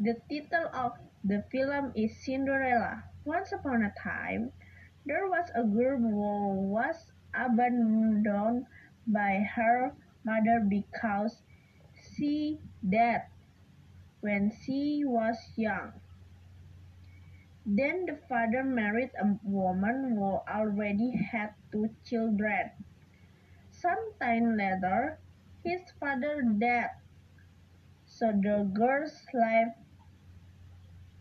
The title of the film is Cinderella. Once upon a time, there was a girl who was abandoned by her mother because she died when she was young. Then the father married a woman who already had two children. Some time later, his father died, so the girl's life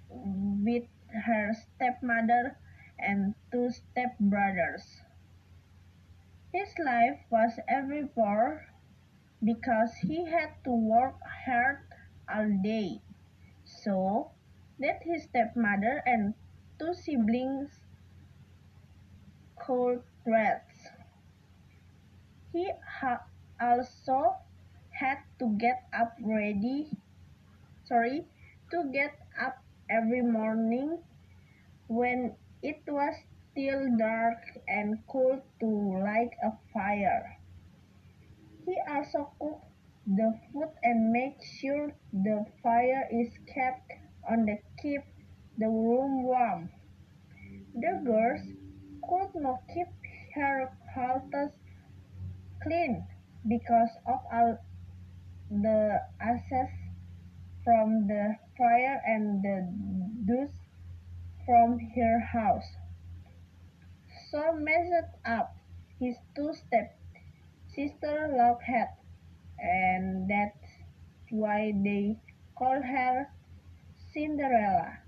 with her stepmother and two stepbrothers. His life was very poor because he had to work hard all day. So that his stepmother and two siblings could rest. He also had to get up ready sorry to get up every morning when it was still dark and cold to light a fire. He also cooked the food and made sure the fire is kept on to keep the room warm. The girls could not keep her clothes clean because of all the ashes and the dust from her house. So messed up his two step sister Lockheed, and that's why they call her Cinderella.